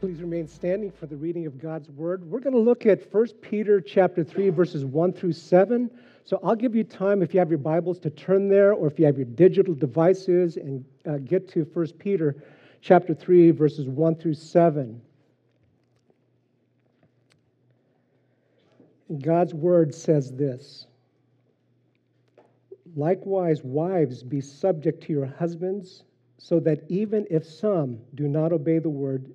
Please remain standing for the reading of God's word. We're going to look at 1 Peter chapter 3 verses 1 through 7. So I'll give you time if you have your Bibles to turn there or if you have your digital devices and uh, get to 1 Peter chapter 3 verses 1 through 7. God's word says this. Likewise, wives, be subject to your husbands, so that even if some do not obey the word,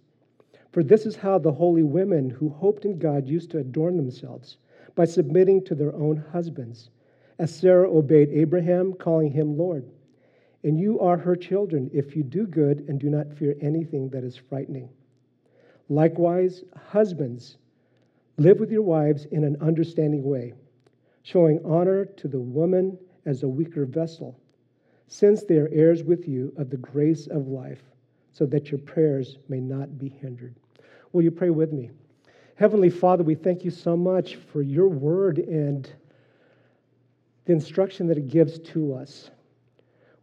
For this is how the holy women who hoped in God used to adorn themselves by submitting to their own husbands, as Sarah obeyed Abraham, calling him Lord. And you are her children if you do good and do not fear anything that is frightening. Likewise, husbands, live with your wives in an understanding way, showing honor to the woman as a weaker vessel, since they are heirs with you of the grace of life, so that your prayers may not be hindered. Will you pray with me? Heavenly Father, we thank you so much for your word and the instruction that it gives to us.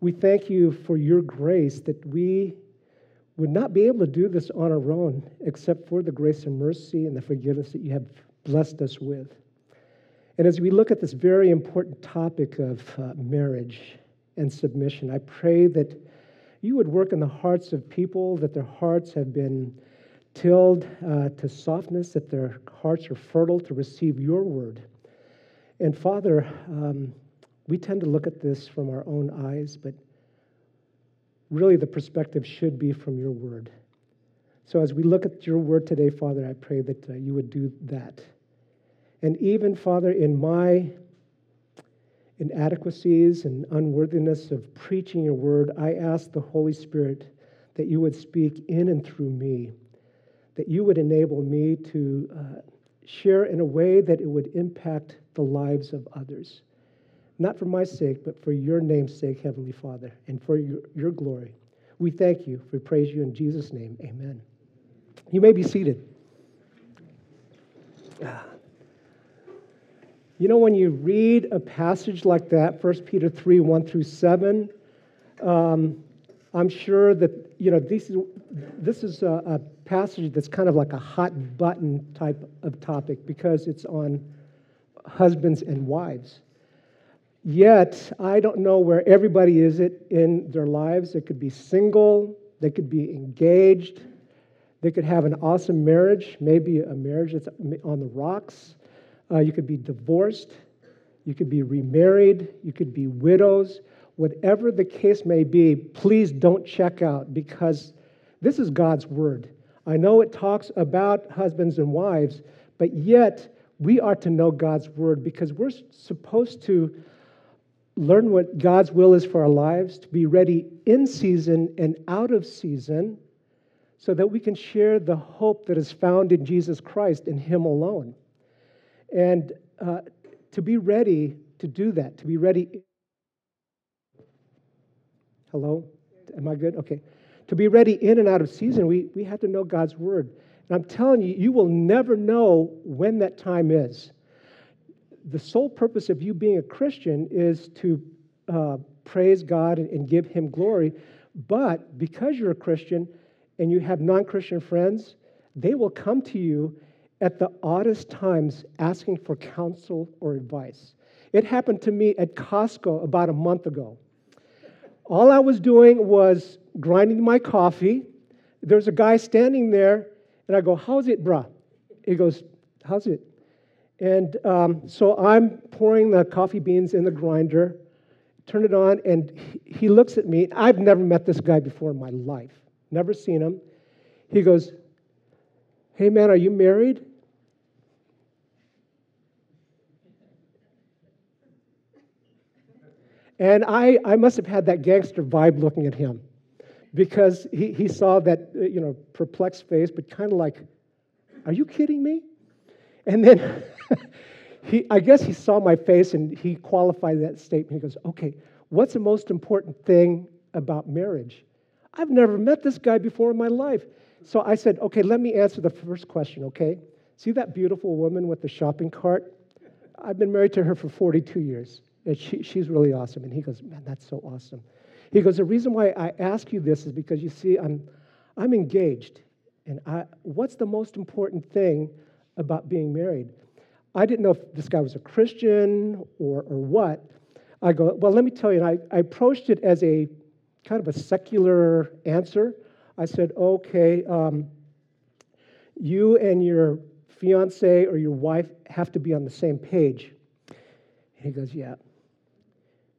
We thank you for your grace that we would not be able to do this on our own except for the grace and mercy and the forgiveness that you have blessed us with. And as we look at this very important topic of uh, marriage and submission, I pray that you would work in the hearts of people, that their hearts have been tilled uh, to softness, that their hearts are fertile to receive your word. And Father, um, we tend to look at this from our own eyes, but really the perspective should be from your word. So as we look at your word today, Father, I pray that uh, you would do that. And even, Father, in my inadequacies and unworthiness of preaching your word, I ask the Holy Spirit that you would speak in and through me that you would enable me to uh, share in a way that it would impact the lives of others. Not for my sake, but for your name's sake, Heavenly Father, and for your, your glory. We thank you. We praise you in Jesus' name. Amen. You may be seated. You know, when you read a passage like that, 1 Peter 3 1 through 7, um, I'm sure that, you know, this is, this is a, a passage that's kind of like a hot button type of topic because it's on husbands and wives. Yet, I don't know where everybody is it in their lives. They could be single, they could be engaged, they could have an awesome marriage, maybe a marriage that's on the rocks. Uh, you could be divorced, you could be remarried, you could be widows. Whatever the case may be, please don't check out because this is God's word. I know it talks about husbands and wives, but yet we are to know God's word because we're supposed to learn what God's will is for our lives, to be ready in season and out of season, so that we can share the hope that is found in Jesus Christ and Him alone. And uh, to be ready to do that, to be ready. Hello? Am I good? Okay to be ready in and out of season, we, we have to know God's word. And I'm telling you, you will never know when that time is. The sole purpose of you being a Christian is to uh, praise God and, and give Him glory. But because you're a Christian and you have non Christian friends, they will come to you at the oddest times asking for counsel or advice. It happened to me at Costco about a month ago. All I was doing was grinding my coffee. There's a guy standing there, and I go, How's it, bruh? He goes, How's it? And um, so I'm pouring the coffee beans in the grinder, turn it on, and he looks at me. I've never met this guy before in my life, never seen him. He goes, Hey, man, are you married? And I, I must have had that gangster vibe looking at him because he, he saw that, uh, you know, perplexed face, but kind of like, are you kidding me? And then he, I guess he saw my face and he qualified that statement. He goes, Okay, what's the most important thing about marriage? I've never met this guy before in my life. So I said, Okay, let me answer the first question, okay? See that beautiful woman with the shopping cart? I've been married to her for 42 years. And she, she's really awesome. And he goes, Man, that's so awesome. He goes, The reason why I ask you this is because you see, I'm, I'm engaged. And I, what's the most important thing about being married? I didn't know if this guy was a Christian or, or what. I go, Well, let me tell you. And I, I approached it as a kind of a secular answer. I said, Okay, um, you and your fiance or your wife have to be on the same page. And he goes, Yeah.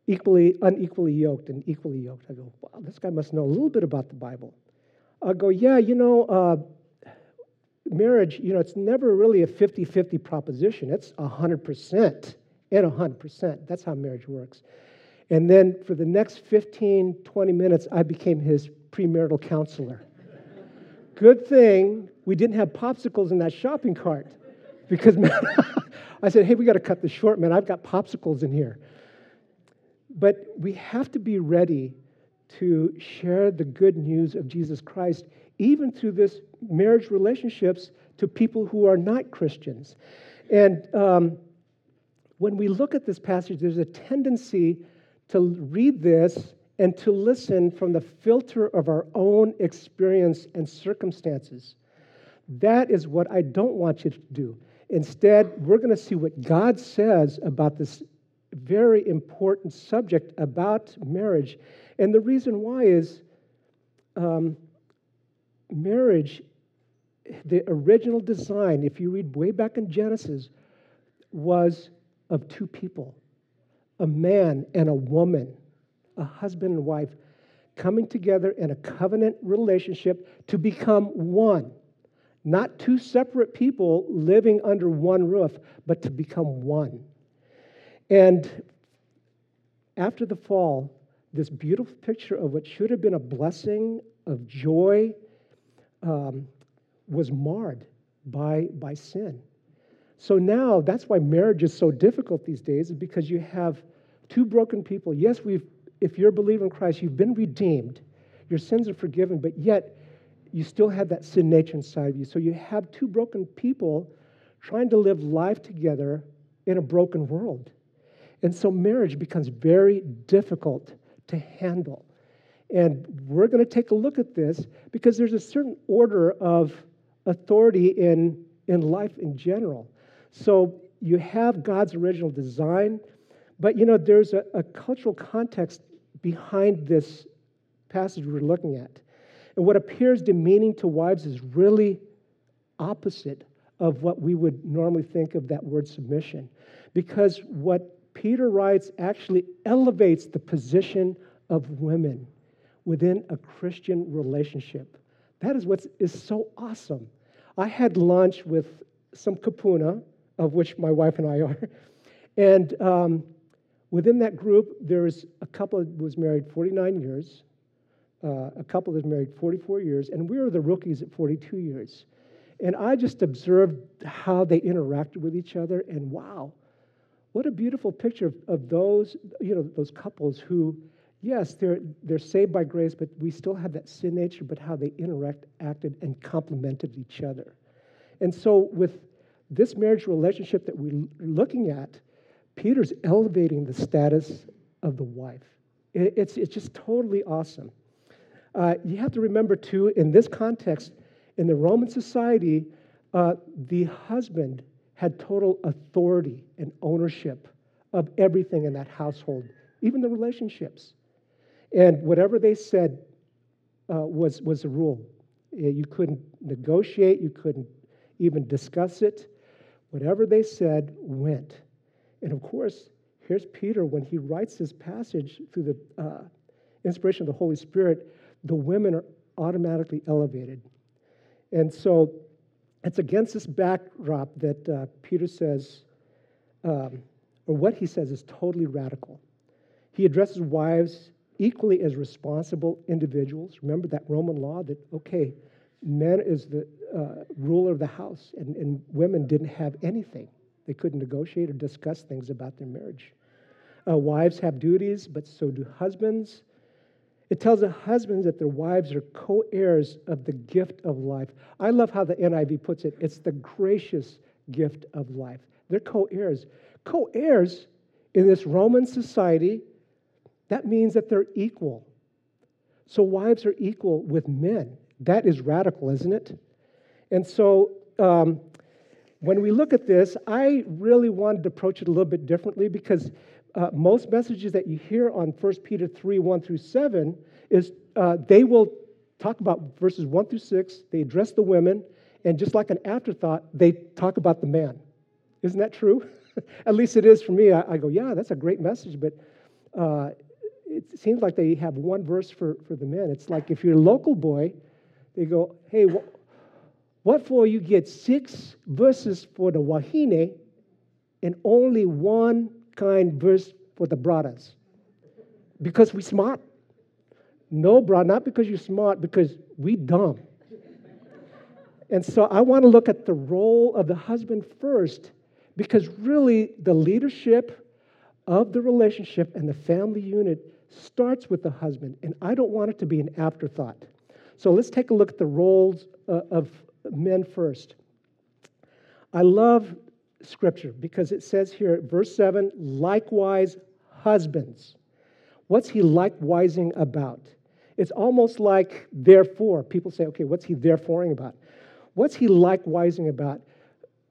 Equally, unequally yoked and equally yoked. I go, Wow, this guy must know a little bit about the Bible. I go, Yeah, you know, uh, marriage, you know, it's never really a 50 50 proposition. It's 100% and 100%. That's how marriage works. And then for the next 15, 20 minutes, I became his premarital counselor. Good thing we didn't have popsicles in that shopping cart because, I said, hey, we got to cut this short, man. I've got popsicles in here. But we have to be ready to share the good news of Jesus Christ, even through this marriage relationships to people who are not Christians. And um, when we look at this passage, there's a tendency to read this and to listen from the filter of our own experience and circumstances. That is what I don't want you to do. Instead, we're going to see what God says about this very important subject about marriage. And the reason why is um, marriage, the original design, if you read way back in Genesis, was of two people a man and a woman, a husband and wife, coming together in a covenant relationship to become one. Not two separate people living under one roof, but to become one. And after the fall, this beautiful picture of what should have been a blessing of joy um, was marred by, by sin. So now that's why marriage is so difficult these days, is because you have two broken people. Yes, we've, if you're a believer in Christ, you've been redeemed, your sins are forgiven, but yet you still have that sin nature inside of you. So you have two broken people trying to live life together in a broken world. And so marriage becomes very difficult to handle. And we're going to take a look at this because there's a certain order of authority in, in life in general. So you have God's original design, but you know, there's a, a cultural context behind this passage we're looking at. And what appears demeaning to wives is really opposite of what we would normally think of that word submission. Because what Peter writes actually elevates the position of women within a Christian relationship. That is what is so awesome. I had lunch with some kupuna, of which my wife and I are, and um, within that group, there's a couple that was married 49 years, uh, a couple that was married 44 years, and we were the rookies at 42 years. And I just observed how they interacted with each other, and wow, what a beautiful picture of, of those, you know, those couples who, yes, they're, they're saved by grace, but we still have that sin nature, but how they interact, acted, and complemented each other. And so, with this marriage relationship that we're looking at, Peter's elevating the status of the wife. It's, it's just totally awesome. Uh, you have to remember, too, in this context, in the Roman society, uh, the husband had total authority and ownership of everything in that household, even the relationships. And whatever they said uh, was, was the rule. You couldn't negotiate, you couldn't even discuss it. Whatever they said went. And of course, here's Peter when he writes this passage through the uh, inspiration of the Holy Spirit, the women are automatically elevated. And so it's against this backdrop that uh, Peter says, um, or what he says is totally radical. He addresses wives equally as responsible individuals. Remember that Roman law that, okay, men is the uh, ruler of the house, and, and women didn't have anything. They couldn't negotiate or discuss things about their marriage. Uh, wives have duties, but so do husbands. It tells the husbands that their wives are co heirs of the gift of life. I love how the NIV puts it it's the gracious gift of life. They're co heirs. Co heirs in this Roman society, that means that they're equal. So wives are equal with men. That is radical, isn't it? And so um, when we look at this, I really wanted to approach it a little bit differently because uh, most messages that you hear on 1 Peter 3 1 through 7 is uh, they will talk about verses 1 through 6, they address the women, and just like an afterthought, they talk about the man. Isn't that true? At least it is for me. I, I, go, yeah, that's a great message, but uh, it seems like they have one verse for, for the men. It's like if you're a local boy, they go, hey, wh- what for you get six verses for the wahine and only one kind verse for the brothers? Because we smart. No, bro, not because you're smart, because we dumb. and so I want to look at the role of the husband first, because really the leadership of the relationship and the family unit starts with the husband, and I don't want it to be an afterthought. So let's take a look at the roles uh, of men first. I love scripture because it says here, verse 7 likewise, husbands. What's he likewising about? It's almost like therefore. People say, okay, what's he thereforeing about? What's he likewising about?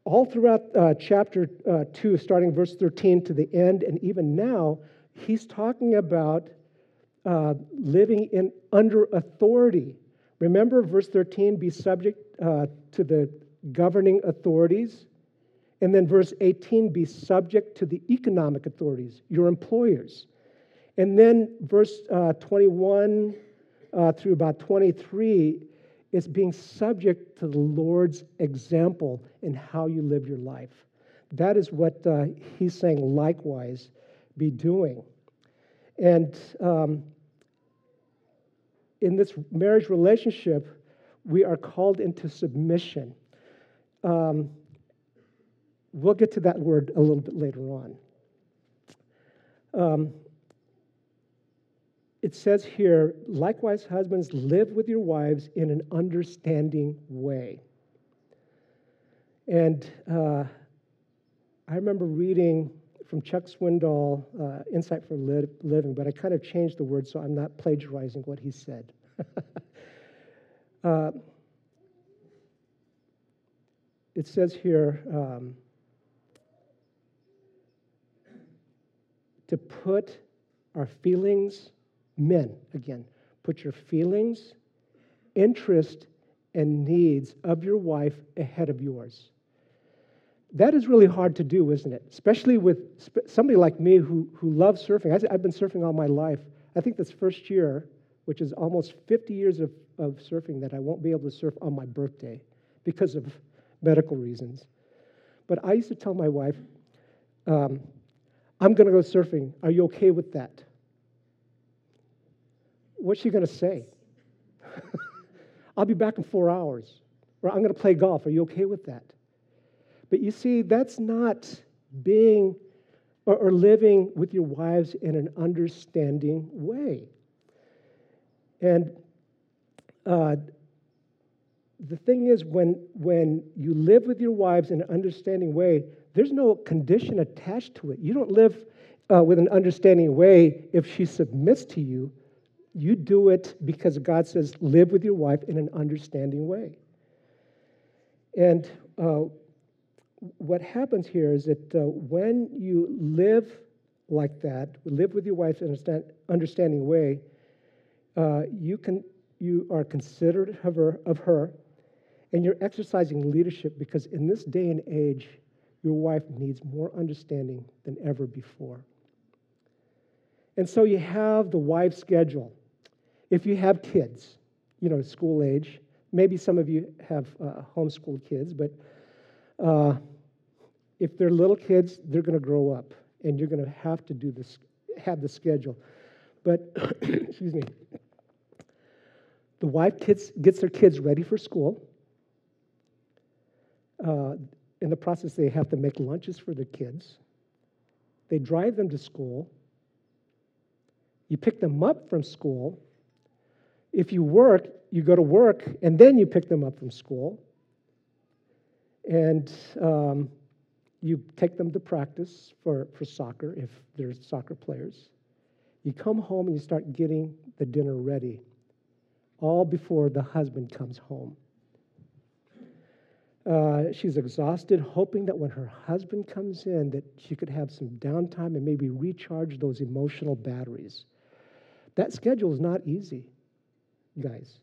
All throughout uh, chapter uh, 2, starting verse 13 to the end, and even now, he's talking about uh, living in under authority. Remember, verse 13, be subject uh, to the governing authorities. And then verse 18, be subject to the economic authorities, your employers. And then verse uh, 21 uh, through about 23 is being subject to the Lord's example in how you live your life. That is what uh, he's saying, likewise, be doing. And um, in this marriage relationship, we are called into submission. Um, we'll get to that word a little bit later on. Um, it says here, likewise, husbands, live with your wives in an understanding way. And uh, I remember reading from Chuck Swindoll, uh, Insight for Living, but I kind of changed the word so I'm not plagiarizing what he said. uh, it says here um, to put our feelings, men again, put your feelings, interest, and needs of your wife ahead of yours. That is really hard to do, isn't it? Especially with somebody like me who, who loves surfing. I've been surfing all my life. I think this first year, which is almost 50 years of, of surfing, that I won't be able to surf on my birthday because of medical reasons. But I used to tell my wife, um, I'm going to go surfing. Are you okay with that? What's she going to say? I'll be back in four hours. Or I'm going to play golf. Are you okay with that? But you see, that's not being or, or living with your wives in an understanding way. And uh, the thing is, when, when you live with your wives in an understanding way, there's no condition attached to it. You don't live uh, with an understanding way if she submits to you. You do it because God says, live with your wife in an understanding way. And uh, what happens here is that uh, when you live like that, live with your wife in an understanding way, uh, you, can, you are considerate of her, of her, and you're exercising leadership because in this day and age, your wife needs more understanding than ever before. And so you have the wife schedule. If you have kids, you know, school age, maybe some of you have uh, homeschooled kids, but uh, if they're little kids, they're going to grow up, and you're going to have to do this, have the schedule. But excuse me, the wife gets their kids ready for school. Uh, in the process, they have to make lunches for their kids. They drive them to school. You pick them up from school. If you work, you go to work and then you pick them up from school. And um, you take them to practice for, for soccer if they're soccer players. You come home and you start getting the dinner ready, all before the husband comes home. Uh, she's exhausted, hoping that when her husband comes in, that she could have some downtime and maybe recharge those emotional batteries. That schedule is not easy, guys.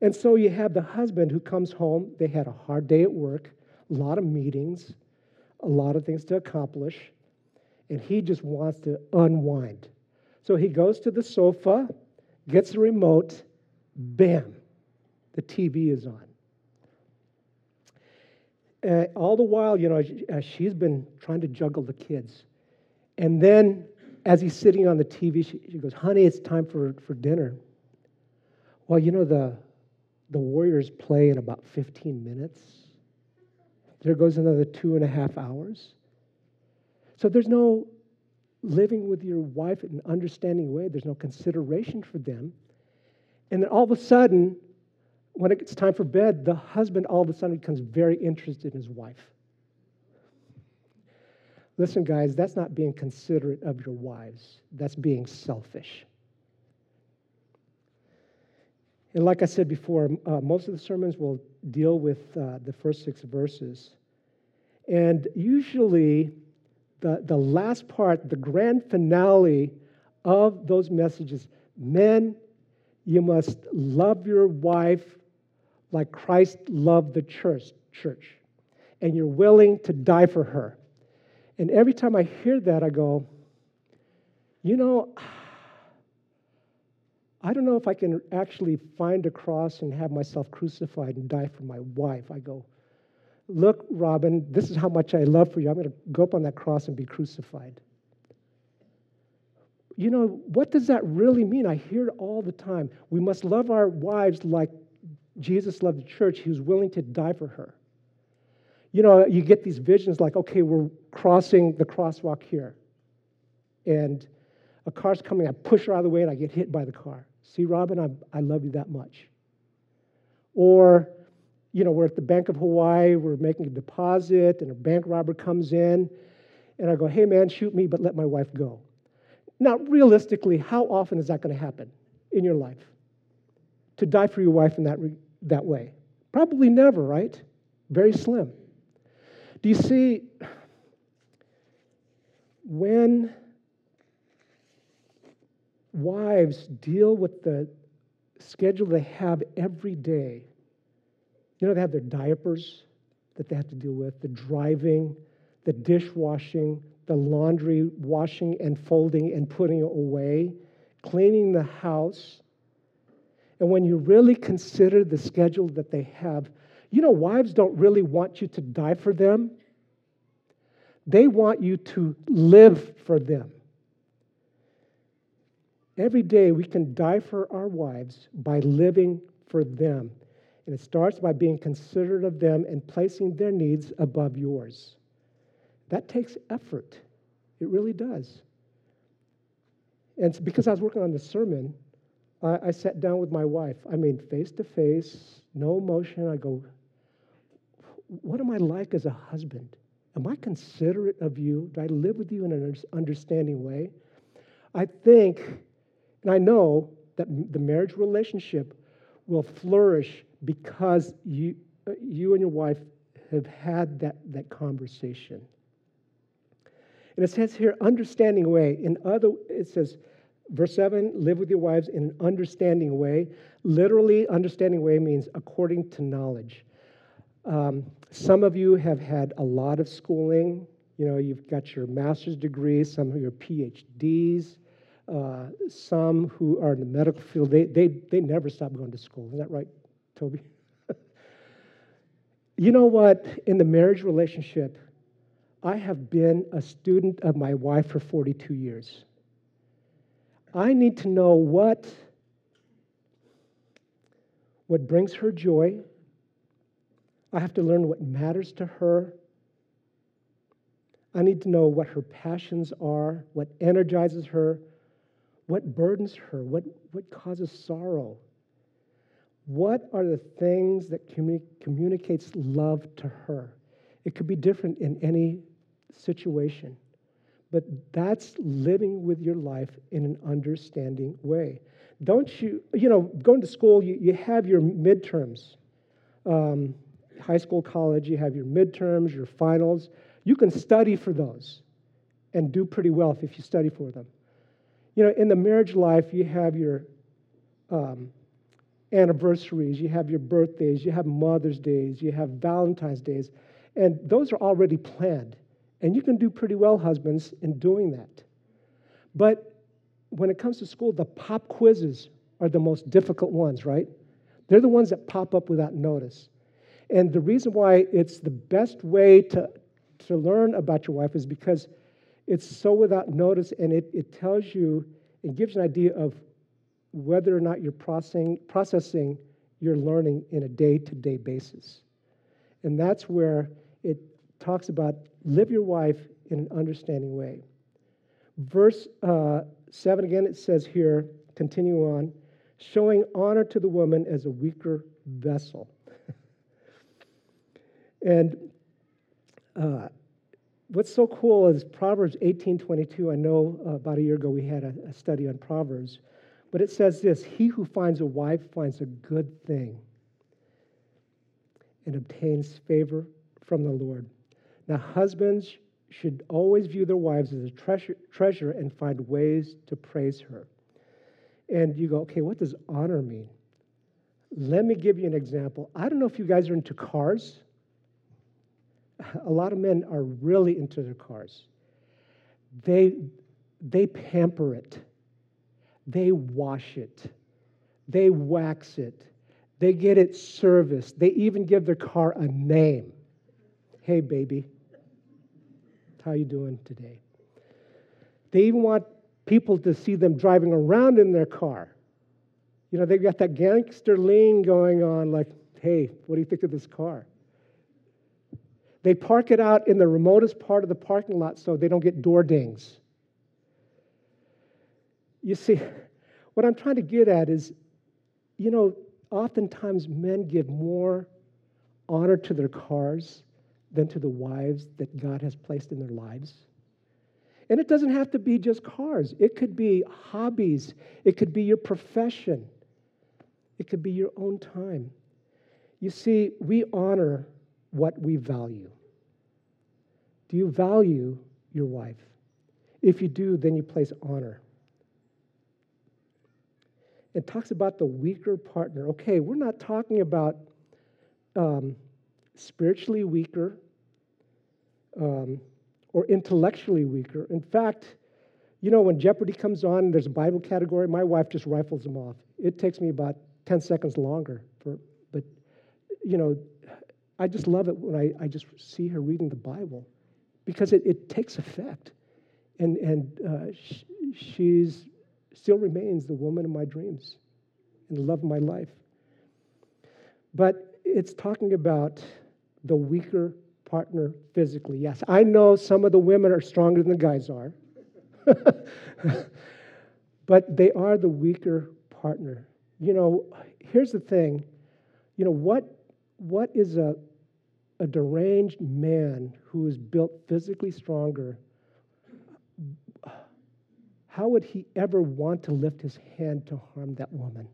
And so you have the husband who comes home. They had a hard day at work, a lot of meetings, a lot of things to accomplish, and he just wants to unwind. So he goes to the sofa, gets the remote, bam, the TV is on. Uh, all the while, you know, she's been trying to juggle the kids. And then as he's sitting on the TV, she, she goes, Honey, it's time for, for dinner. Well, you know, the, the Warriors play in about 15 minutes. There goes another two and a half hours. So there's no living with your wife in an understanding way, there's no consideration for them. And then all of a sudden, when it's time for bed, the husband all of a sudden becomes very interested in his wife. Listen, guys, that's not being considerate of your wives, that's being selfish. And like I said before, uh, most of the sermons will deal with uh, the first six verses. And usually, the, the last part, the grand finale of those messages men, you must love your wife like Christ loved the church, church, and you're willing to die for her. And every time I hear that, I go, you know, I don't know if I can actually find a cross and have myself crucified and die for my wife. I go, look, Robin, this is how much I love for you. I'm going to go up on that cross and be crucified. You know, what does that really mean? I hear it all the time. We must love our wives like Jesus loved the church, he was willing to die for her. You know, you get these visions like, okay, we're crossing the crosswalk here. And a car's coming, I push her out of the way and I get hit by the car. See, Robin, I, I love you that much. Or, you know, we're at the Bank of Hawaii, we're making a deposit, and a bank robber comes in, and I go, hey, man, shoot me, but let my wife go. Now, realistically, how often is that going to happen in your life? To die for your wife in that, that way? Probably never, right? Very slim. Do you see, when wives deal with the schedule they have every day, you know, they have their diapers that they have to deal with, the driving, the dishwashing, the laundry, washing and folding and putting away, cleaning the house, and when you really consider the schedule that they have, you know, wives don't really want you to die for them. They want you to live for them. Every day we can die for our wives by living for them. And it starts by being considerate of them and placing their needs above yours. That takes effort. It really does. And because I was working on the sermon, I, I sat down with my wife. I mean, face to face, no emotion. I go, What am I like as a husband? Am I considerate of you? Do I live with you in an understanding way? I think, and I know that the marriage relationship will flourish because you, uh, you and your wife have had that, that conversation. And it says here, understanding way. In other, it says, Verse 7 live with your wives in an understanding way. Literally, understanding way means according to knowledge. Um, some of you have had a lot of schooling. You know, you've got your master's degrees, some of your PhDs, uh, some who are in the medical field, they, they, they never stop going to school. Isn't that right, Toby? you know what? In the marriage relationship, I have been a student of my wife for 42 years. I need to know what, what brings her joy. I have to learn what matters to her. I need to know what her passions are, what energizes her, what burdens her, what, what causes sorrow. What are the things that communi- communicates love to her? It could be different in any situation, but that's living with your life in an understanding way. Don't you, you know, going to school, you, you have your midterms. Um, high school, college, you have your midterms, your finals. You can study for those and do pretty well if you study for them. You know, in the marriage life, you have your um, anniversaries, you have your birthdays, you have Mother's Days, you have Valentine's Days, and those are already planned. And you can do pretty well, husbands, in doing that. But when it comes to school, the pop quizzes are the most difficult ones, right? They're the ones that pop up without notice. And the reason why it's the best way to, to learn about your wife is because it's so without notice and it, it tells you, it gives you an idea of whether or not you're processing, processing your learning in a day to day basis. And that's where it talks about live your wife in an understanding way. Verse uh, 7 again, it says here, continue on, showing honor to the woman as a weaker vessel. and uh, what's so cool is Proverbs 18:22. I know uh, about a year ago we had a, a study on Proverbs, but it says this: "He who finds a wife finds a good thing and obtains favor from the Lord." Now, husbands should always view their wives as a treasure, treasure and find ways to praise her. And you go, okay, what does honor mean? Let me give you an example. I don't know if you guys are into cars a lot of men are really into their cars. They, they pamper it, they wash it, they wax it, they get it serviced, they even give their car a name. Hey, baby, how you doing today? They even want people to see them driving around in their car. You know, they've got that gangster lean going on, like, hey, what do you think of this car? They park it out in the remotest part of the parking lot so they don't get door dings. You see, what I'm trying to get at is, you know, oftentimes men give more honor to their cars than to the wives that God has placed in their lives. And it doesn't have to be just cars, it could be hobbies, it could be your profession, it could be your own time. You see, we honor what we value. Do you value your wife? If you do, then you place honor. It talks about the weaker partner. Okay, we're not talking about um, spiritually weaker um, or intellectually weaker. In fact, you know, when Jeopardy comes on, there's a Bible category, my wife just rifles them off. It takes me about 10 seconds longer. For, but, you know, I just love it when I, I just see her reading the Bible because it, it takes effect. And, and uh, sh- she's still remains the woman of my dreams and the love of my life. But it's talking about the weaker partner physically. Yes, I know some of the women are stronger than the guys are, but they are the weaker partner. You know, here's the thing. You know, what, what is a, a deranged man who is built physically stronger, how would he ever want to lift his hand to harm that woman?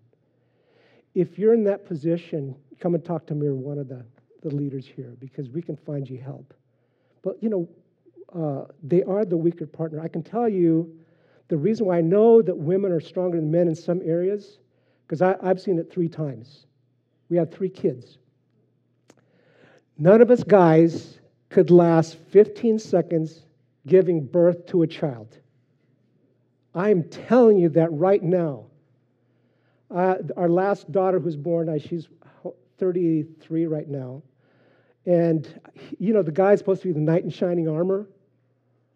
If you're in that position, come and talk to me or one of the, the leaders here because we can find you help. But, you know, uh, they are the weaker partner. I can tell you the reason why I know that women are stronger than men in some areas, because I've seen it three times. We have three kids. None of us guys could last 15 seconds giving birth to a child. I'm telling you that right now. Uh, our last daughter who's born, uh, she's 33 right now. And, you know, the guy's supposed to be the knight in shining armor.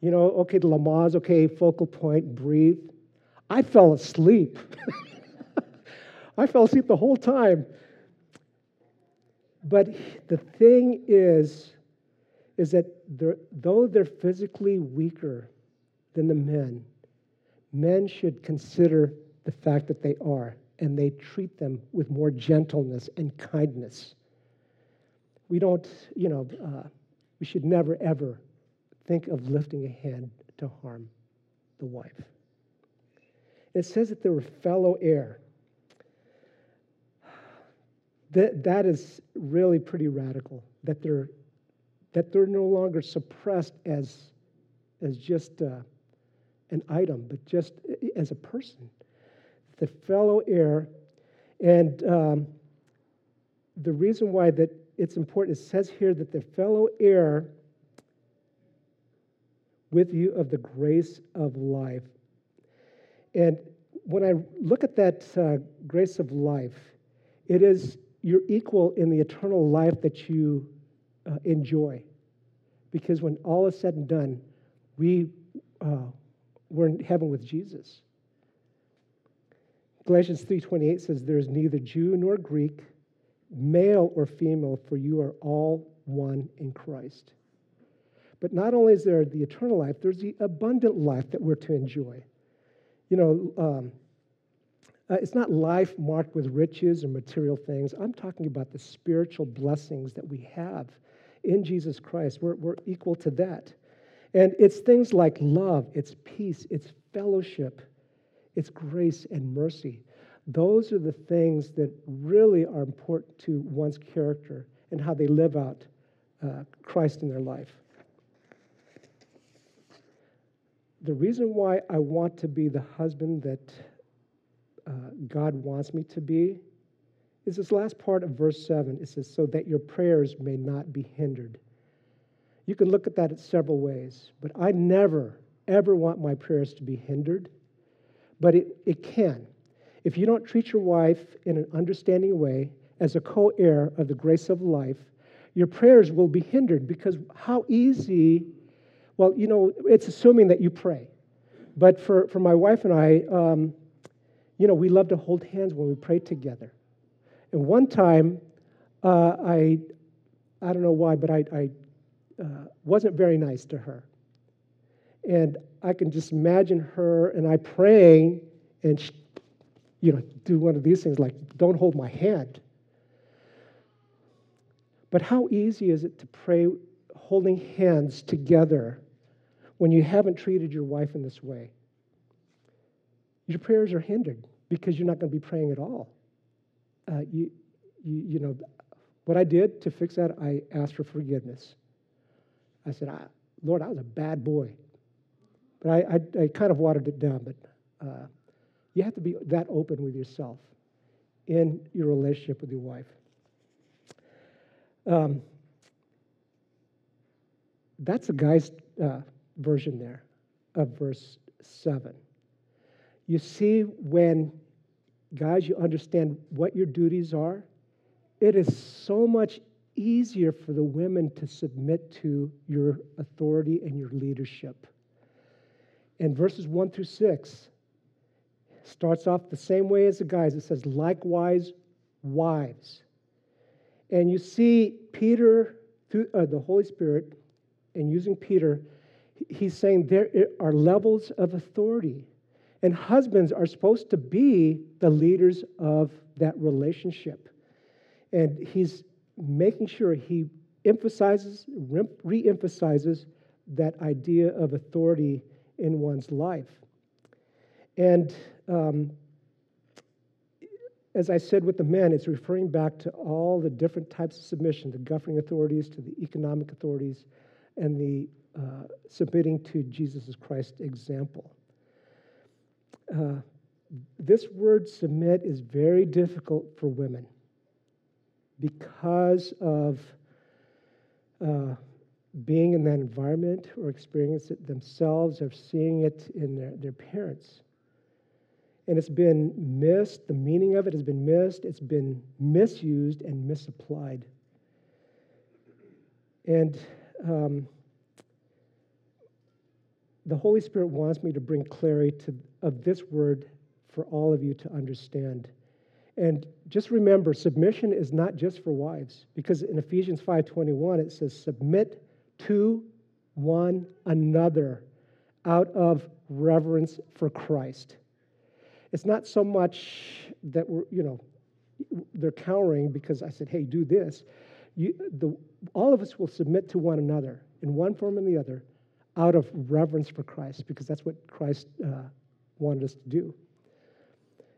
You know, okay, the Lamaze, okay, focal point, breathe. I fell asleep. I fell asleep the whole time. But the thing is, is that though they're physically weaker than the men, men should consider the fact that they are, and they treat them with more gentleness and kindness. We don't, you know, uh, we should never, ever think of lifting a hand to harm the wife. It says that they were fellow heir. That, that is really pretty radical, that they're, that they're no longer suppressed as, as just uh, an item, but just as a person. The fellow heir. And um, the reason why that it's important, it says here that the fellow heir with you of the grace of life. And when I look at that uh, grace of life, it is you're equal in the eternal life that you uh, enjoy. Because when all is said and done, we, uh, we're in heaven with Jesus. Galatians 3:28 says there is neither Jew nor Greek, male or female, for you are all one in Christ. But not only is there the eternal life, there's the abundant life that we're to enjoy. You know, um, uh, it's not life marked with riches or material things. I'm talking about the spiritual blessings that we have in Jesus Christ. We're, we're equal to that. And it's things like love, it's peace, it's fellowship, it's grace and mercy. Those are the things that really are important to one's character and how they live out uh, Christ in their life. The reason why I want to be the husband that uh, God wants me to be is this last part of verse 7. It says, So that your prayers may not be hindered. You can look at that in several ways, but I never, ever want my prayers to be hindered, but it, it can. If you don't treat your wife in an understanding way as a co heir of the grace of life, your prayers will be hindered because how easy, well, you know, it's assuming that you pray. But for, for my wife and I, um, you know, we love to hold hands when we pray together. And one time, uh, I, I don't know why, but I, I uh, wasn't very nice to her. And I can just imagine her and I praying and, she, you know, do one of these things like, don't hold my hand. But how easy is it to pray holding hands together when you haven't treated your wife in this way? your prayers are hindered because you're not going to be praying at all. Uh, you, you, you know, what I did to fix that, I asked for forgiveness. I said, I, Lord, I was a bad boy. But I, I, I kind of watered it down. But uh, you have to be that open with yourself in your relationship with your wife. Um, that's a guy's uh, version there of verse 7. You see, when, guys, you understand what your duties are, it is so much easier for the women to submit to your authority and your leadership. And verses 1 through 6 starts off the same way as the guys. It says, likewise, wives. And you see Peter, through uh, the Holy Spirit, and using Peter, he's saying there are levels of authority. And husbands are supposed to be the leaders of that relationship. And he's making sure he emphasizes, re emphasizes that idea of authority in one's life. And um, as I said with the men, it's referring back to all the different types of submission the governing authorities, to the economic authorities, and the uh, submitting to Jesus Christ's example. Uh, this word submit is very difficult for women because of uh, being in that environment or experiencing it themselves or seeing it in their, their parents. And it's been missed, the meaning of it has been missed, it's been misused and misapplied. And um, the Holy Spirit wants me to bring clarity to, of this word for all of you to understand. And just remember, submission is not just for wives, because in Ephesians 5:21 it says, "Submit to one another out of reverence for Christ." It's not so much that we're, you know, they're cowering because I said, "Hey, do this." You, the, all of us will submit to one another in one form or the other out of reverence for Christ, because that's what Christ uh, wanted us to do.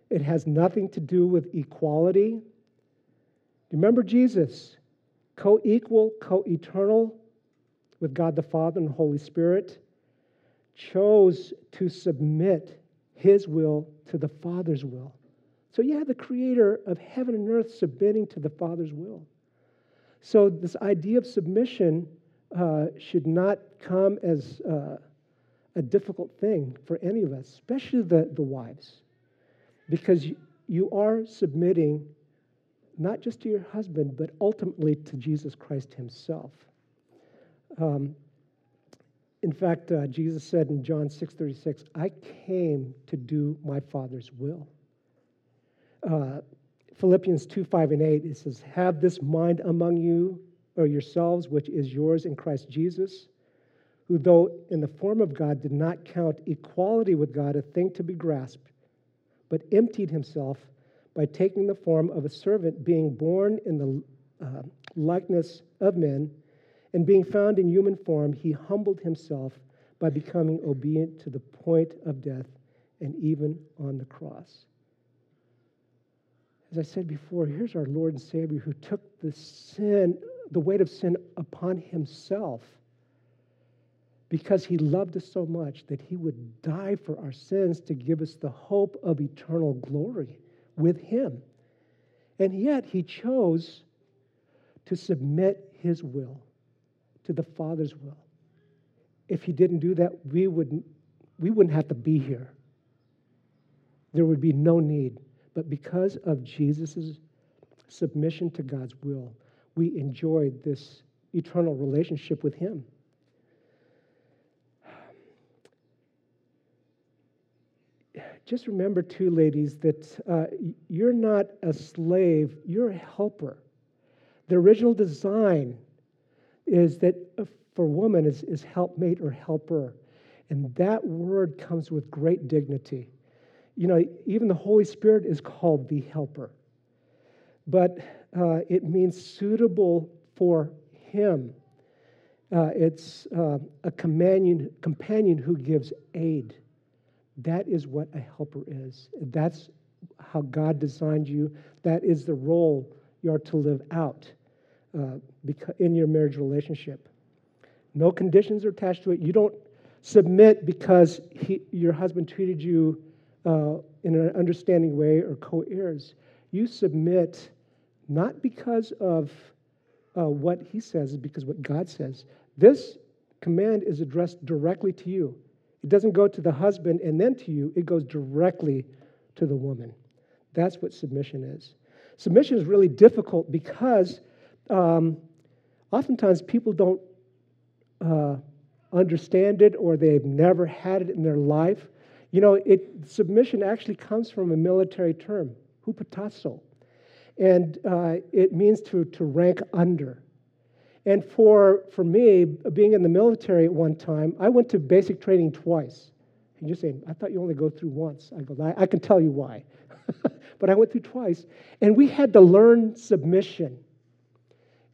It has nothing to do with equality. Remember Jesus, co equal, co eternal with God the Father and the Holy Spirit, chose to submit his will to the Father's will. So you have the creator of heaven and earth submitting to the Father's will. So, this idea of submission uh, should not come as uh, a difficult thing for any of us, especially the, the wives because you are submitting not just to your husband, but ultimately to Jesus Christ himself. Um, in fact, uh, Jesus said in John 6:36, "I came to do my Father's will." Uh, Philippians 2, 5, and 8, it says, Have this mind among you or yourselves, which is yours in Christ Jesus, who, though in the form of God, did not count equality with God a thing to be grasped, but emptied himself by taking the form of a servant, being born in the uh, likeness of men, and being found in human form, he humbled himself by becoming obedient to the point of death and even on the cross. As I said before, here's our Lord and Savior who took the sin, the weight of sin upon himself because he loved us so much that he would die for our sins to give us the hope of eternal glory with him. And yet he chose to submit his will to the Father's will. If he didn't do that, we wouldn't, we wouldn't have to be here. There would be no need. But because of Jesus' submission to God's will, we enjoyed this eternal relationship with him. just remember, too, ladies, that uh, you're not a slave, you're a helper. The original design is that uh, for woman is, is helpmate or helper. And that word comes with great dignity. You know, even the Holy Spirit is called the helper, but uh, it means suitable for Him. Uh, it's uh, a companion, companion who gives aid. That is what a helper is. That's how God designed you. That is the role you are to live out uh, in your marriage relationship. No conditions are attached to it. You don't submit because he, your husband treated you uh, in an understanding way or co heirs. You submit not because of uh, what he says, because what God says. This command is addressed directly to you. It doesn't go to the husband and then to you, it goes directly to the woman. That's what submission is. Submission is really difficult because um, oftentimes people don't uh, understand it or they've never had it in their life. You know, it, submission actually comes from a military term, hupotasso, and uh, it means to, to rank under. And for, for me, being in the military at one time, I went to basic training twice. And you're saying, I thought you only go through once. I go, I, I can tell you why. but I went through twice. And we had to learn submission.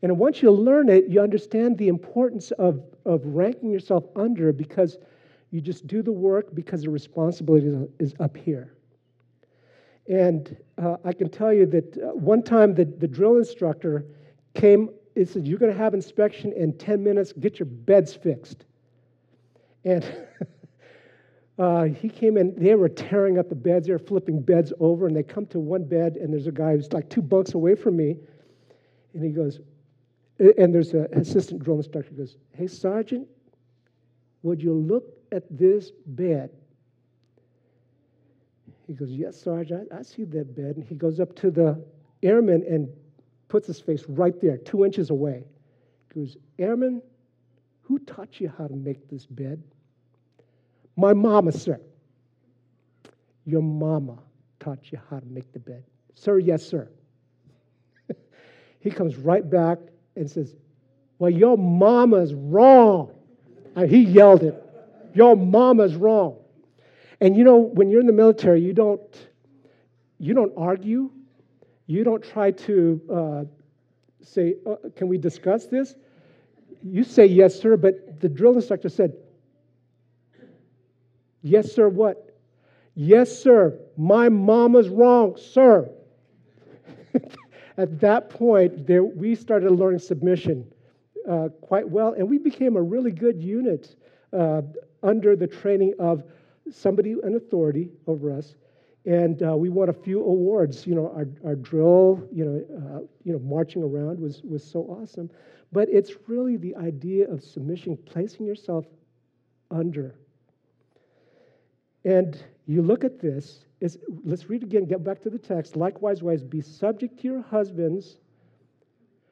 And once you learn it, you understand the importance of, of ranking yourself under because you just do the work because the responsibility is up here. And uh, I can tell you that uh, one time the, the drill instructor came it said, You're going to have inspection in 10 minutes, get your beds fixed. And uh, he came in, they were tearing up the beds, they were flipping beds over, and they come to one bed, and there's a guy who's like two bunks away from me. And he goes, and there's an assistant drill instructor who goes, Hey, Sergeant, would you look at this bed? He goes, Yes, Sergeant, I, I see that bed. And he goes up to the airman and puts his face right there, two inches away. He goes, Airman, who taught you how to make this bed? My mama, sir. Your mama taught you how to make the bed. Sir, yes, sir. he comes right back and says, Well, your mama's wrong. And he yelled it. Your mama's wrong. And you know, when you're in the military, you don't you don't argue. You don't try to uh, say, uh, "Can we discuss this?" You say, "Yes, sir." But the drill instructor said, "Yes, sir." What? Yes, sir. My mama's wrong, sir. At that point, there, we started learning submission uh, quite well, and we became a really good unit uh, under the training of somebody, an authority over us. And uh, we won a few awards. You know, our, our drill, you know, uh, you know, marching around was, was so awesome. But it's really the idea of submission, placing yourself under. And you look at this, is, let's read again, get back to the text. Likewise, wives, be subject to your husbands,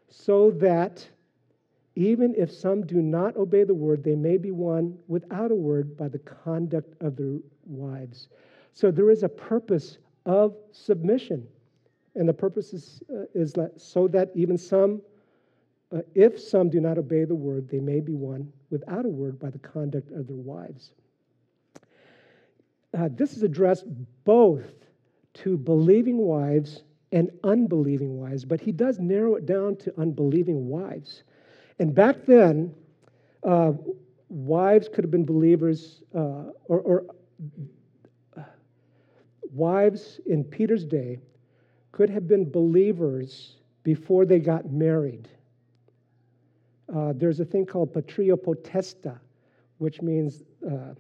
so that even if some do not obey the word, they may be won without a word by the conduct of their wives. So there is a purpose of submission. And the purpose is, uh, is that so that even some, uh, if some do not obey the word, they may be won without a word by the conduct of their wives. Uh, this is addressed both to believing wives and unbelieving wives, but he does narrow it down to unbelieving wives. And back then, uh, wives could have been believers, uh, or, or uh, wives in Peter's day could have been believers before they got married. Uh, there's a thing called patria potesta, which means uh,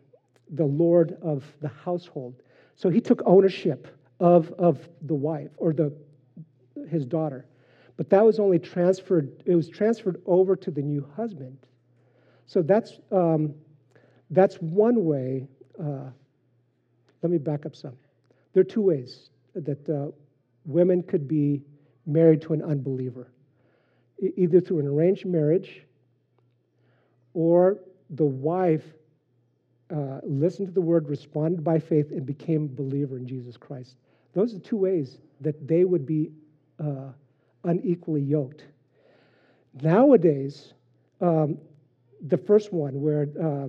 the lord of the household. So he took ownership of, of the wife or the, his daughter. But that was only transferred, it was transferred over to the new husband. So that's, um, that's one way. Uh, let me back up some. There are two ways that uh, women could be married to an unbeliever either through an arranged marriage or the wife uh, listened to the word, responded by faith, and became a believer in Jesus Christ. Those are two ways that they would be uh, unequally yoked. Nowadays, um, the first one where uh,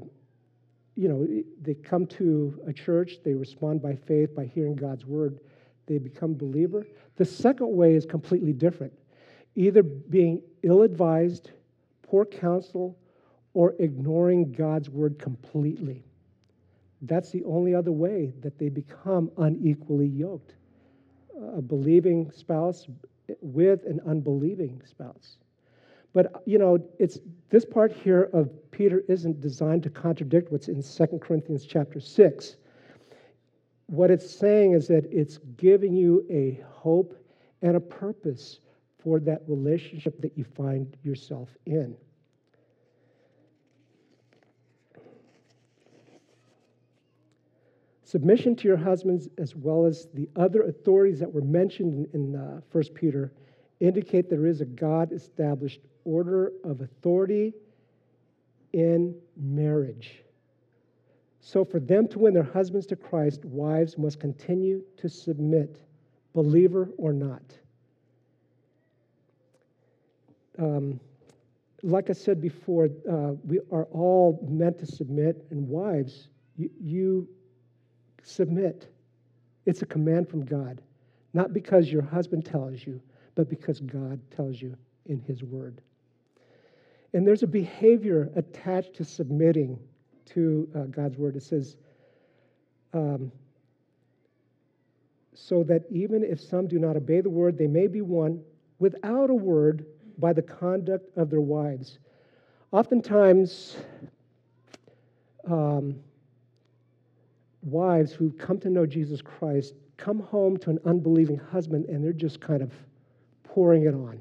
you know they come to a church, they respond by faith by hearing God's word, they become believer. The second way is completely different, either being ill-advised, poor counsel, or ignoring God's word completely. That's the only other way that they become unequally yoked. A believing spouse with an unbelieving spouse. But you know, it's this part here of Peter isn't designed to contradict what's in 2 Corinthians chapter 6. What it's saying is that it's giving you a hope and a purpose for that relationship that you find yourself in. Submission to your husbands, as well as the other authorities that were mentioned in, uh, 1 Peter, indicate there is a God established order of authority in marriage. So, for them to win their husbands to Christ, wives must continue to submit, believer or not. Um, like I said before, uh, we are all meant to submit, and wives, you, you submit. It's a command from God, not because your husband tells you, but because God tells you in His Word. And there's a behavior attached to submitting to uh, God's Word. It says, um, so that even if some do not obey the Word, they may be won without a word by the conduct of their wives. Oftentimes, um, wives who come to know Jesus Christ come home to an unbelieving husband and they're just kind of pouring it on.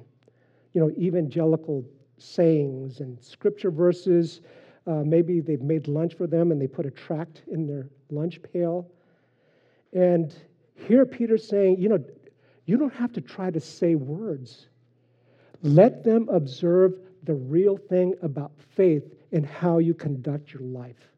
You know, evangelical sayings and scripture verses. Uh, maybe they've made lunch for them and they put a tract in their lunch pail. And here Peter's saying, you know, you don't have to try to say words. Let them observe the real thing about faith and how you conduct your life.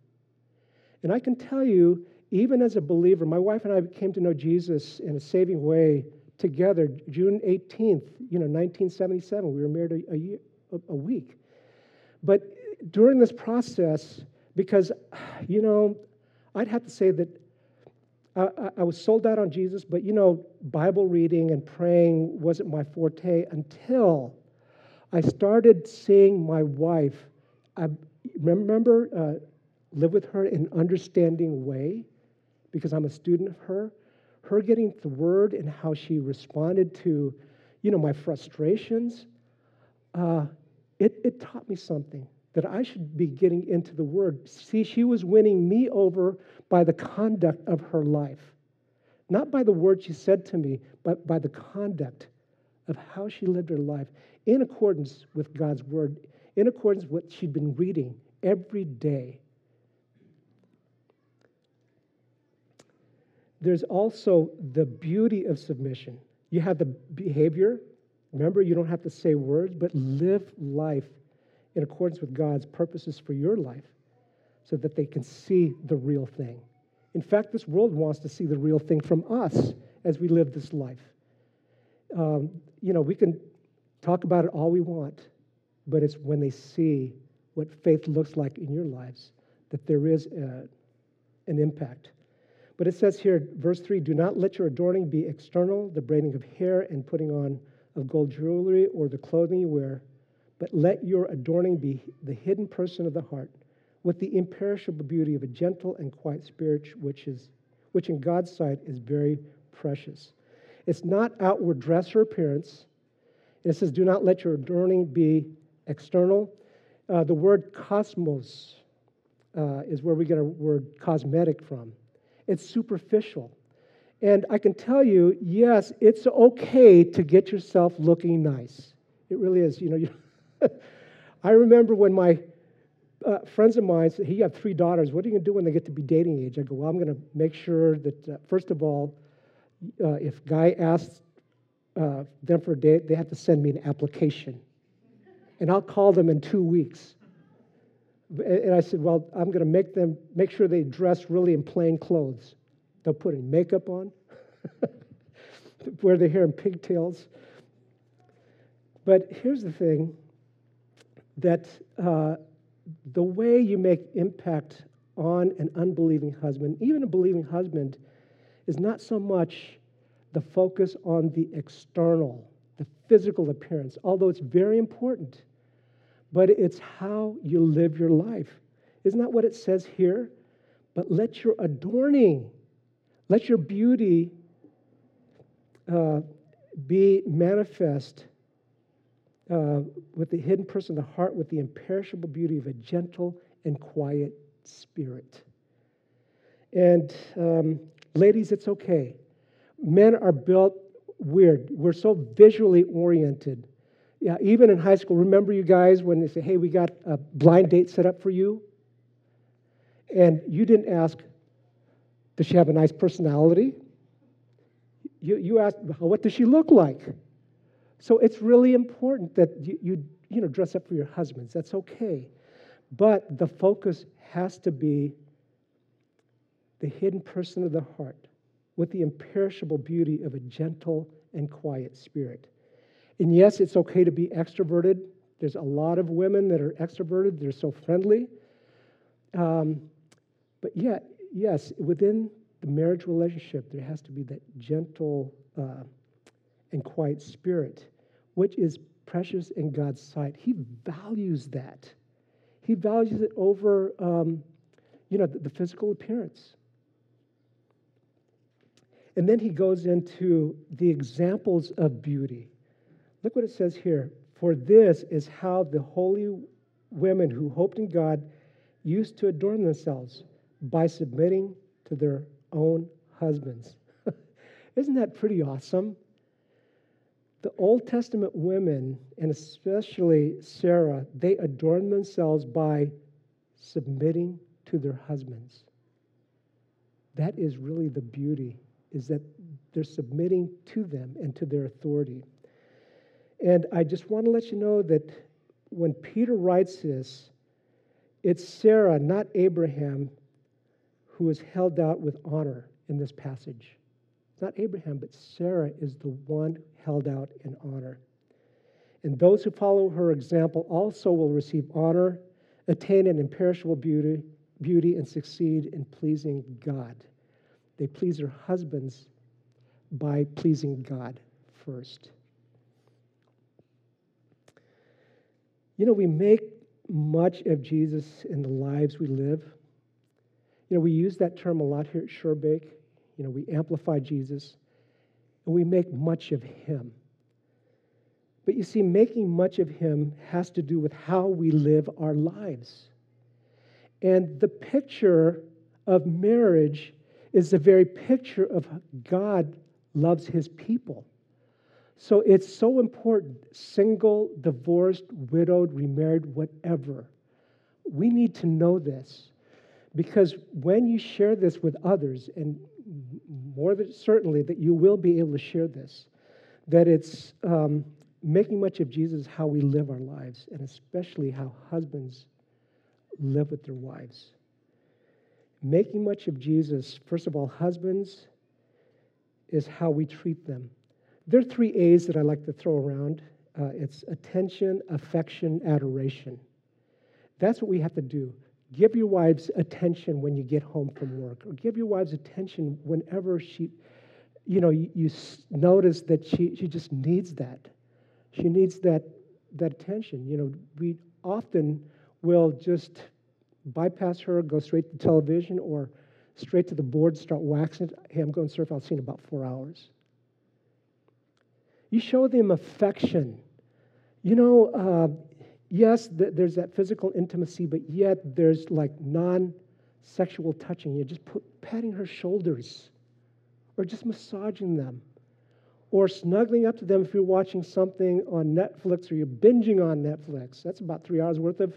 And I can tell you, even as a believer, my wife and I came to know Jesus in a saving way together June 18th, you know, 1977. We were married a, a, year, a, week. But during this process, because, you know, I'd have to say that I, I, was sold out on Jesus, but you know, Bible reading and praying wasn't my forte until I started seeing my wife. I remember uh, live with her in an understanding way because I'm a student of her. Her getting the word and how she responded to, you know, my frustrations. Uh, it, it taught me something that I should be getting into the Word. See, she was winning me over by the conduct of her life. Not by the words she said to me, but by the conduct of how she lived her life in accordance with God's Word, in accordance with what she'd been reading every day. There's also the beauty of submission. You have the behavior. Remember, you don't have to say words, but live life in accordance with God's purposes for your life so that they can see the real thing. In fact, this world wants to see the real thing from us as we live this life. Um, you know, we can talk about it all we want, but it's when they see what faith looks like in your lives that there is a, an impact. But it says here, verse 3 do not let your adorning be external, the braiding of hair and putting on of gold jewelry or the clothing you wear but let your adorning be the hidden person of the heart, with the imperishable beauty of a gentle and quiet spirit, which, is, which in God's sight is very precious. It's not outward dress or appearance. And it says, do not let your adorning be external. Uh, the word cosmos uh, is where we get our word cosmetic from. It's superficial. And I can tell you, yes, it's okay to get yourself looking nice. It really is. You know, you, I remember when my uh, friends of mine said, you have three daughters. What are you going to do when they get to be dating age? I go, well, I'm going to make sure that, uh, first of all, uh, if guy asks uh, them for a date, they have to send me an application. And I'll call them in two weeks. And I said, well, I'm going to make them make sure they dress really in plain clothes. They'll put in makeup on, wear their hair in pigtails. But here's the thing that uh, the way you make impact on an unbelieving husband, even a believing husband, is not so much the focus on the external, the physical appearance, although it's very important, but it's how you live your life. Isn't that what it says here? But let your adorning, let your beauty uh, be manifest uh, with the hidden person of the heart, with the imperishable beauty of a gentle and quiet spirit. And um, ladies, it's okay. Men are built weird. We're so visually oriented. Yeah, even in high school, remember you guys when they say, hey, we got a blind date set up for you? And you didn't ask, does she have a nice personality? You, you asked, what does she look like? So it's really important that you, you, you know, dress up for your husbands. That's okay. But the focus has to be the hidden person of the heart with the imperishable beauty of a gentle and quiet spirit. And yes, it's okay to be extroverted. There's a lot of women that are extroverted, they're so friendly. Um, but yet, yes, within the marriage relationship, there has to be that gentle uh, and quiet spirit which is precious in God's sight. He values that. He values it over, um, you know, the, the physical appearance. And then he goes into the examples of beauty. Look what it says here. For this is how the holy women who hoped in God used to adorn themselves by submitting to their own husbands. Isn't that pretty awesome? The Old Testament women, and especially Sarah, they adorn themselves by submitting to their husbands. That is really the beauty, is that they're submitting to them and to their authority. And I just want to let you know that when Peter writes this, it's Sarah, not Abraham, who is held out with honor in this passage. not Abraham, but Sarah is the one held out in honor. And those who follow her example also will receive honor, attain an imperishable beauty, beauty and succeed in pleasing God. They please their husbands by pleasing God first. You know, we make much of Jesus in the lives we live. You know, we use that term a lot here at Shorebreak. You know, we amplify Jesus and we make much of him. But you see, making much of him has to do with how we live our lives. And the picture of marriage is the very picture of God loves his people. So it's so important single, divorced, widowed, remarried, whatever. We need to know this because when you share this with others, and more than certainly that you will be able to share this, that it's um, making much of Jesus how we live our lives, and especially how husbands live with their wives. Making much of Jesus, first of all, husbands, is how we treat them. There are three A's that I like to throw around uh, it's attention, affection, adoration. That's what we have to do. Give your wives attention when you get home from work, or give your wives attention whenever she, you know, you, you notice that she, she just needs that. She needs that, that attention. You know, we often will just bypass her, go straight to television, or straight to the board, start waxing. Hey, I'm going surf. I'll see in about four hours. You show them affection. You know, uh, yes, th- there's that physical intimacy, but yet there's like non sexual touching. You're just put, patting her shoulders or just massaging them or snuggling up to them if you're watching something on Netflix or you're binging on Netflix. That's about three hours worth of,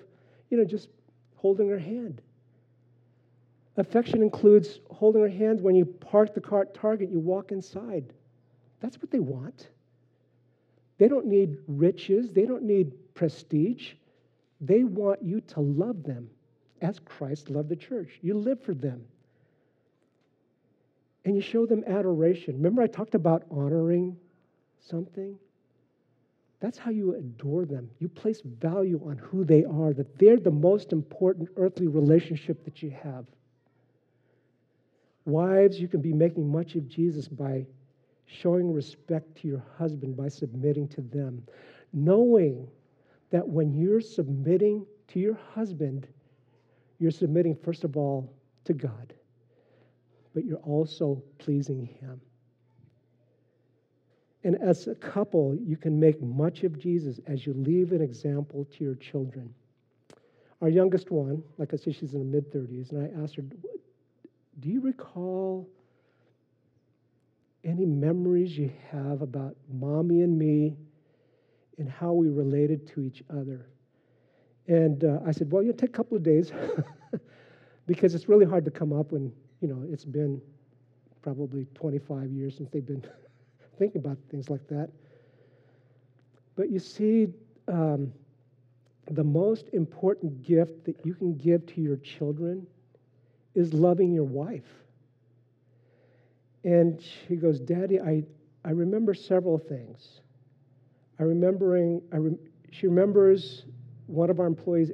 you know, just holding her hand. Affection includes holding her hand when you park the car at Target, you walk inside. That's what they want. They don't need riches, they don't need prestige. They want you to love them as Christ loved the church. You live for them. And you show them adoration. Remember, I talked about honoring something? That's how you adore them. You place value on who they are, that they're the most important earthly relationship that you have. Wives, you can be making much of Jesus by showing respect to your husband by submitting to them, knowing that when you're submitting to your husband, you're submitting, first of all, to God, but you're also pleasing Him. And as a couple, you can make much of Jesus as you leave an example to your children. Our youngest one, like I said, she's in the mid 30s, and I asked her, Do you recall any memories you have about mommy and me and how we related to each other. And uh, I said, well, you take a couple of days because it's really hard to come up when, you know, it's been probably 25 years since they've been thinking about things like that. But you see, um, the most important gift that you can give to your children is loving your wife. And she goes, Daddy, I, I remember several things. I remembering, I rem- she remembers one of our employees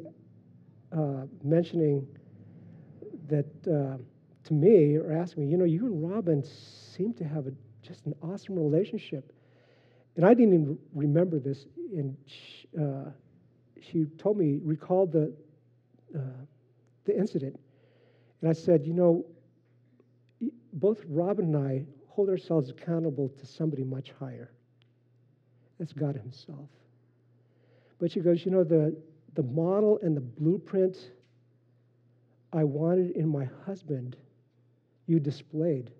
uh, mentioning that uh, to me or asking me, you know, you and Robin seem to have a, just an awesome relationship. And I didn't even remember this. And she, uh, she told me, recalled the, uh, the incident. And I said, you know, both Robin and I hold ourselves accountable to somebody much higher. That's God Himself. But she goes, you know, the, the model and the blueprint I wanted in my husband, you displayed.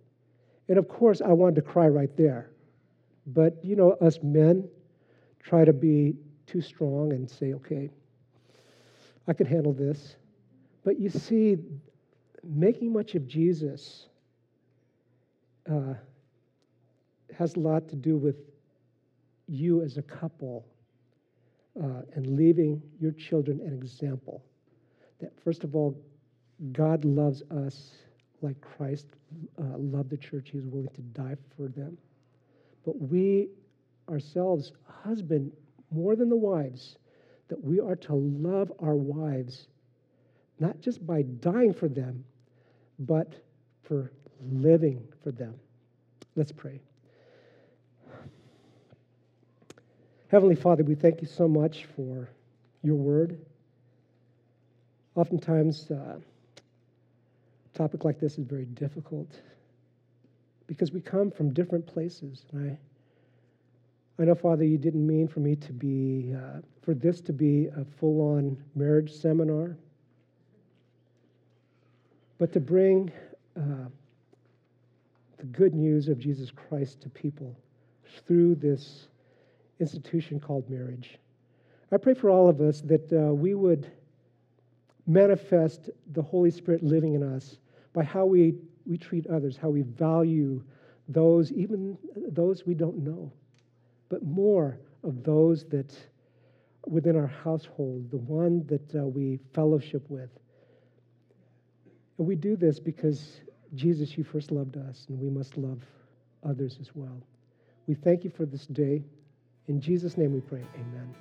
And of course, I wanted to cry right there. But, you know, us men try to be too strong and say, okay, I can handle this. But you see, making much of Jesus uh, has a lot to do with you as a couple uh, and leaving your children an example. That, first of all, God loves us like Christ uh, loved the church, he was willing to die for them. But we ourselves, husband, more than the wives, that we are to love our wives, not just by dying for them, but for living for them. Let's pray. Heavenly Father, we thank you so much for your word. Oftentimes, uh, a topic like this is very difficult because we come from different places. And I I know, Father, you didn't mean for me to be, uh, for this to be a full on marriage seminar, but to bring uh, the good news of Jesus Christ to people through this institution called marriage. I pray for all of us that uh, we would manifest the Holy Spirit living in us by how we, we treat others, how we value those, even those we don't know but more of those that within our household, the one that uh, we fellowship with. And we do this because Jesus, you first loved us, and we must love others as well. We thank you for this day. In Jesus' name we pray. Amen.